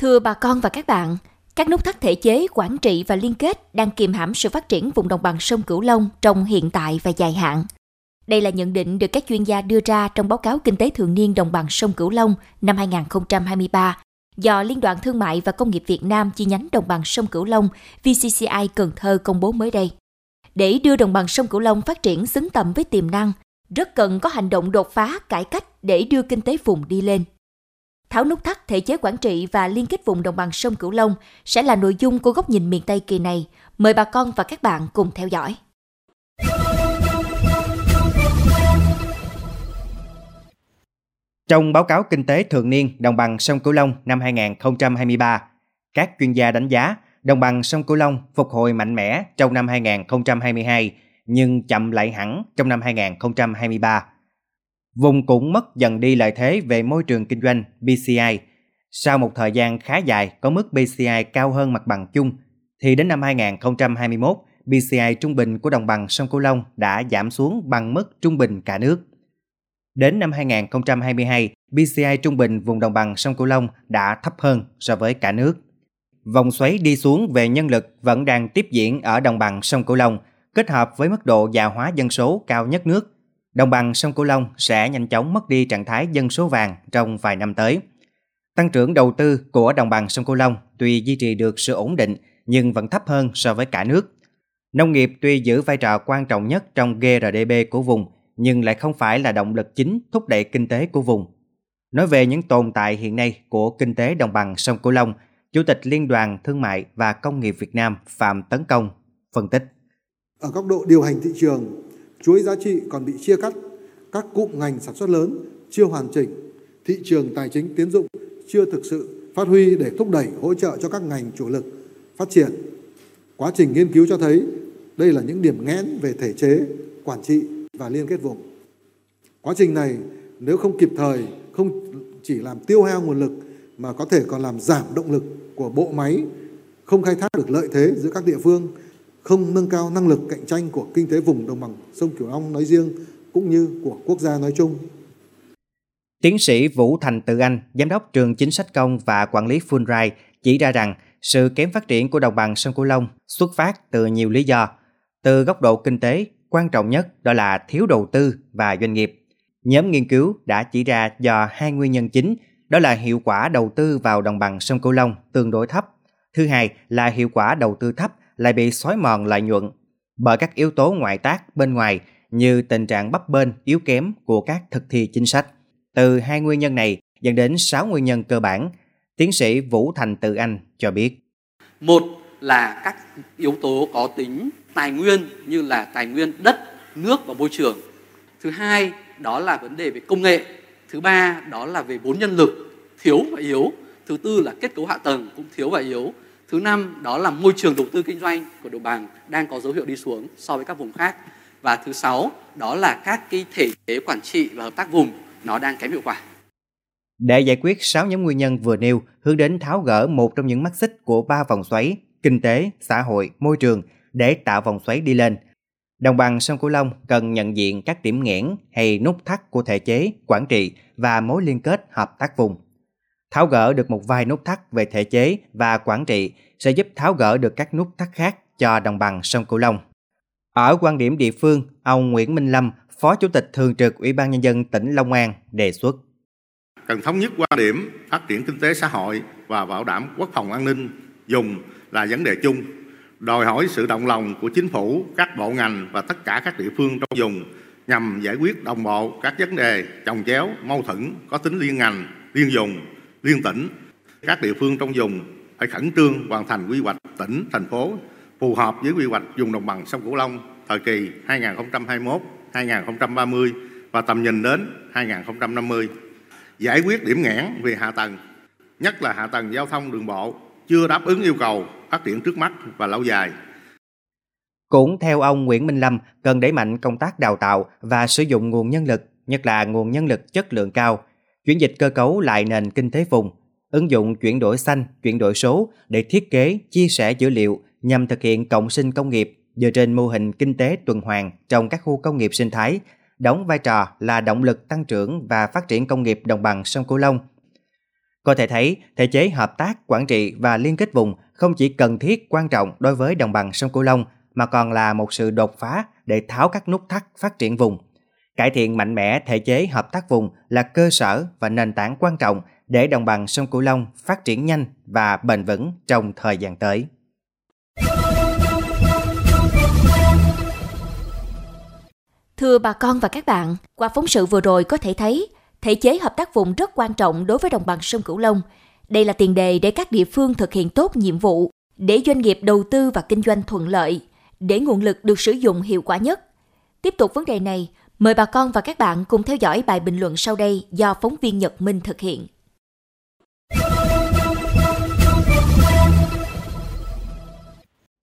Thưa bà con và các bạn, các nút thắt thể chế, quản trị và liên kết đang kiềm hãm sự phát triển vùng đồng bằng sông Cửu Long trong hiện tại và dài hạn. Đây là nhận định được các chuyên gia đưa ra trong báo cáo kinh tế thường niên đồng bằng sông Cửu Long năm 2023 do Liên đoàn Thương mại và Công nghiệp Việt Nam chi nhánh đồng bằng sông Cửu Long VCCI Cần Thơ công bố mới đây. Để đưa đồng bằng sông Cửu Long phát triển xứng tầm với tiềm năng, rất cần có hành động đột phá, cải cách để đưa kinh tế vùng đi lên. Tháo nút thắt thể chế quản trị và liên kết vùng đồng bằng sông Cửu Long sẽ là nội dung của góc nhìn miền Tây kỳ này. Mời bà con và các bạn cùng theo dõi. Trong báo cáo kinh tế thường niên đồng bằng sông Cửu Long năm 2023, các chuyên gia đánh giá đồng bằng sông Cửu Long phục hồi mạnh mẽ trong năm 2022 nhưng chậm lại hẳn trong năm 2023. Vùng cũng mất dần đi lợi thế về môi trường kinh doanh BCI. Sau một thời gian khá dài có mức BCI cao hơn mặt bằng chung, thì đến năm 2021, BCI trung bình của đồng bằng sông Cửu Long đã giảm xuống bằng mức trung bình cả nước. Đến năm 2022, BCI trung bình vùng đồng bằng sông Cửu Long đã thấp hơn so với cả nước. Vòng xoáy đi xuống về nhân lực vẫn đang tiếp diễn ở đồng bằng sông Cửu Long, kết hợp với mức độ già hóa dân số cao nhất nước. Đồng bằng sông Cửu Long sẽ nhanh chóng mất đi trạng thái dân số vàng trong vài năm tới. Tăng trưởng đầu tư của đồng bằng sông Cửu Long tuy duy trì được sự ổn định nhưng vẫn thấp hơn so với cả nước. Nông nghiệp tuy giữ vai trò quan trọng nhất trong GRDP của vùng nhưng lại không phải là động lực chính thúc đẩy kinh tế của vùng. Nói về những tồn tại hiện nay của kinh tế đồng bằng sông Cửu Long, Chủ tịch Liên đoàn Thương mại và Công nghiệp Việt Nam Phạm Tấn Công phân tích. Ở góc độ điều hành thị trường, chuỗi giá trị còn bị chia cắt, các cụm ngành sản xuất lớn chưa hoàn chỉnh, thị trường tài chính tiến dụng chưa thực sự phát huy để thúc đẩy hỗ trợ cho các ngành chủ lực phát triển. Quá trình nghiên cứu cho thấy đây là những điểm nghẽn về thể chế, quản trị và liên kết vùng. Quá trình này nếu không kịp thời, không chỉ làm tiêu hao nguồn lực mà có thể còn làm giảm động lực của bộ máy, không khai thác được lợi thế giữa các địa phương, không nâng cao năng lực cạnh tranh của kinh tế vùng đồng bằng sông Cửu Long nói riêng cũng như của quốc gia nói chung. Tiến sĩ Vũ Thành Tự Anh, Giám đốc trường chính sách công và quản lý Fulbright chỉ ra rằng sự kém phát triển của đồng bằng sông Cửu Long xuất phát từ nhiều lý do. Từ góc độ kinh tế, quan trọng nhất đó là thiếu đầu tư và doanh nghiệp. Nhóm nghiên cứu đã chỉ ra do hai nguyên nhân chính, đó là hiệu quả đầu tư vào đồng bằng sông Cửu Long tương đối thấp. Thứ hai là hiệu quả đầu tư thấp lại bị xói mòn lợi nhuận bởi các yếu tố ngoại tác bên ngoài như tình trạng bấp bênh yếu kém của các thực thi chính sách. Từ hai nguyên nhân này dẫn đến 6 nguyên nhân cơ bản, tiến sĩ Vũ Thành Từ Anh cho biết. Một là các yếu tố có tính tài nguyên như là tài nguyên đất, nước và môi trường. Thứ hai đó là vấn đề về công nghệ. Thứ ba đó là về vốn nhân lực thiếu và yếu. Thứ tư là kết cấu hạ tầng cũng thiếu và yếu. Thứ năm đó là môi trường đầu tư kinh doanh của đồng bằng đang có dấu hiệu đi xuống so với các vùng khác. Và thứ sáu đó là các cái thể chế quản trị và hợp tác vùng nó đang kém hiệu quả. Để giải quyết 6 nhóm nguyên nhân vừa nêu, hướng đến tháo gỡ một trong những mắt xích của ba vòng xoáy, kinh tế, xã hội, môi trường để tạo vòng xoáy đi lên. Đồng bằng sông Cửu Long cần nhận diện các điểm nghẽn hay nút thắt của thể chế, quản trị và mối liên kết hợp tác vùng. Tháo gỡ được một vài nút thắt về thể chế và quản trị sẽ giúp tháo gỡ được các nút thắt khác cho đồng bằng sông Cửu Long. Ở quan điểm địa phương, ông Nguyễn Minh Lâm, Phó Chủ tịch Thường trực Ủy ban Nhân dân tỉnh Long An đề xuất. Cần thống nhất quan điểm phát triển kinh tế xã hội và bảo đảm quốc phòng an ninh dùng là vấn đề chung, đòi hỏi sự động lòng của chính phủ, các bộ ngành và tất cả các địa phương trong vùng nhằm giải quyết đồng bộ các vấn đề chồng chéo, mâu thuẫn có tính liên ngành, liên vùng, liên tỉnh. Các địa phương trong vùng phải khẩn trương hoàn thành quy hoạch tỉnh, thành phố phù hợp với quy hoạch vùng đồng bằng sông Cửu Long thời kỳ 2021-2030 và tầm nhìn đến 2050. Giải quyết điểm nghẽn về hạ tầng, nhất là hạ tầng giao thông đường bộ chưa đáp ứng yêu cầu phát triển trước mắt và lâu dài. Cũng theo ông Nguyễn Minh Lâm, cần đẩy mạnh công tác đào tạo và sử dụng nguồn nhân lực, nhất là nguồn nhân lực chất lượng cao, chuyển dịch cơ cấu lại nền kinh tế vùng, ứng dụng chuyển đổi xanh, chuyển đổi số để thiết kế, chia sẻ dữ liệu nhằm thực hiện cộng sinh công nghiệp dựa trên mô hình kinh tế tuần hoàn trong các khu công nghiệp sinh thái, đóng vai trò là động lực tăng trưởng và phát triển công nghiệp đồng bằng sông Cửu Long. Có thể thấy, thể chế hợp tác, quản trị và liên kết vùng không chỉ cần thiết quan trọng đối với đồng bằng sông Cửu Long mà còn là một sự đột phá để tháo các nút thắt phát triển vùng. Cải thiện mạnh mẽ thể chế hợp tác vùng là cơ sở và nền tảng quan trọng để đồng bằng sông Cửu Long phát triển nhanh và bền vững trong thời gian tới. Thưa bà con và các bạn, qua phóng sự vừa rồi có thể thấy, thể chế hợp tác vùng rất quan trọng đối với đồng bằng sông Cửu Long. Đây là tiền đề để các địa phương thực hiện tốt nhiệm vụ, để doanh nghiệp đầu tư và kinh doanh thuận lợi, để nguồn lực được sử dụng hiệu quả nhất. Tiếp tục vấn đề này, mời bà con và các bạn cùng theo dõi bài bình luận sau đây do phóng viên Nhật Minh thực hiện.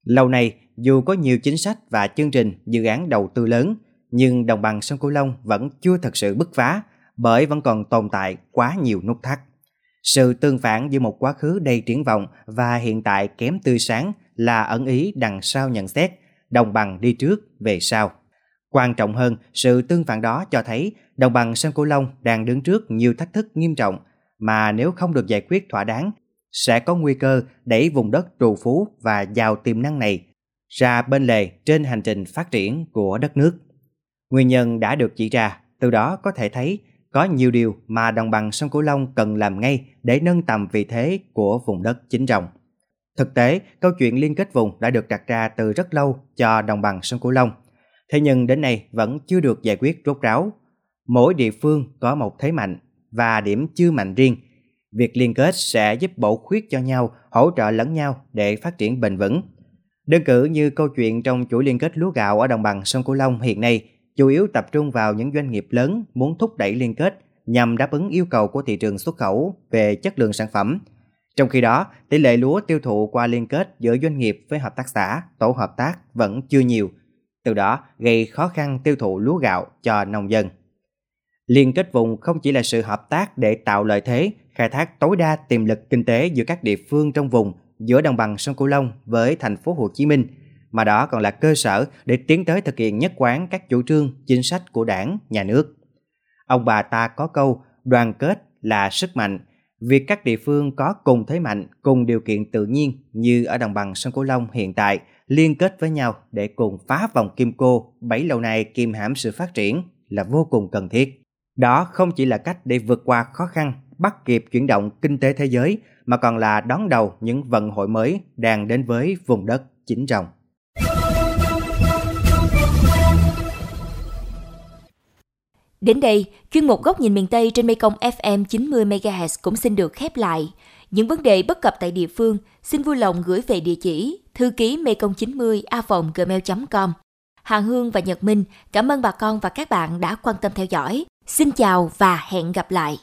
Lâu nay, dù có nhiều chính sách và chương trình dự án đầu tư lớn, nhưng đồng bằng sông Cửu Long vẫn chưa thật sự bứt phá bởi vẫn còn tồn tại quá nhiều nút thắt. Sự tương phản giữa một quá khứ đầy triển vọng và hiện tại kém tươi sáng là ẩn ý đằng sau nhận xét, đồng bằng đi trước về sau. Quan trọng hơn, sự tương phản đó cho thấy đồng bằng sông Cửu Long đang đứng trước nhiều thách thức nghiêm trọng mà nếu không được giải quyết thỏa đáng sẽ có nguy cơ đẩy vùng đất trù phú và giàu tiềm năng này ra bên lề trên hành trình phát triển của đất nước. Nguyên nhân đã được chỉ ra, từ đó có thể thấy có nhiều điều mà đồng bằng sông Cửu Long cần làm ngay để nâng tầm vị thế của vùng đất chính rồng. Thực tế, câu chuyện liên kết vùng đã được đặt ra từ rất lâu cho đồng bằng sông Cửu Long. Thế nhưng đến nay vẫn chưa được giải quyết rốt ráo. Mỗi địa phương có một thế mạnh và điểm chưa mạnh riêng. Việc liên kết sẽ giúp bổ khuyết cho nhau, hỗ trợ lẫn nhau để phát triển bền vững. Đơn cử như câu chuyện trong chuỗi liên kết lúa gạo ở đồng bằng sông Cửu Long hiện nay chủ yếu tập trung vào những doanh nghiệp lớn muốn thúc đẩy liên kết nhằm đáp ứng yêu cầu của thị trường xuất khẩu về chất lượng sản phẩm. Trong khi đó, tỷ lệ lúa tiêu thụ qua liên kết giữa doanh nghiệp với hợp tác xã, tổ hợp tác vẫn chưa nhiều, từ đó gây khó khăn tiêu thụ lúa gạo cho nông dân. Liên kết vùng không chỉ là sự hợp tác để tạo lợi thế, khai thác tối đa tiềm lực kinh tế giữa các địa phương trong vùng, giữa đồng bằng sông Cửu Long với thành phố Hồ Chí Minh – mà đó còn là cơ sở để tiến tới thực hiện nhất quán các chủ trương, chính sách của đảng, nhà nước. Ông bà ta có câu đoàn kết là sức mạnh. Việc các địa phương có cùng thế mạnh, cùng điều kiện tự nhiên như ở đồng bằng sông Cửu Long hiện tại liên kết với nhau để cùng phá vòng kim cô bấy lâu nay kìm hãm sự phát triển là vô cùng cần thiết. Đó không chỉ là cách để vượt qua khó khăn, bắt kịp chuyển động kinh tế thế giới mà còn là đón đầu những vận hội mới đang đến với vùng đất chính rồng. Đến đây, chuyên mục Góc nhìn miền Tây trên Mekong FM 90 MHz cũng xin được khép lại. Những vấn đề bất cập tại địa phương, xin vui lòng gửi về địa chỉ thư ký mekong 90 a gmail.com. Hàng Hương và Nhật Minh cảm ơn bà con và các bạn đã quan tâm theo dõi. Xin chào và hẹn gặp lại.